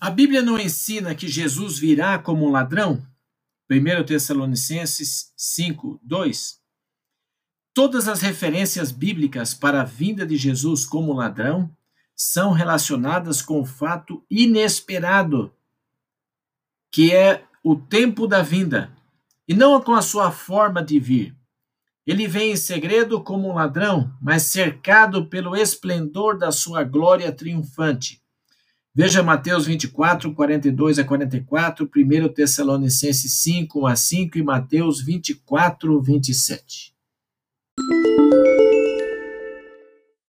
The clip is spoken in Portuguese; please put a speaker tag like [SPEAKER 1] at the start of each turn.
[SPEAKER 1] A Bíblia não ensina que Jesus virá como um ladrão? 1 Tessalonicenses 5, 2. Todas as referências bíblicas para a vinda de Jesus como ladrão são relacionadas com o fato inesperado, que é o tempo da vinda, e não com a sua forma de vir. Ele vem em segredo como um ladrão, mas cercado pelo esplendor da sua glória triunfante. Veja Mateus 24, 42 a 44, 1 Tessalonicenses 5, 1 a 5 e Mateus 24, 27.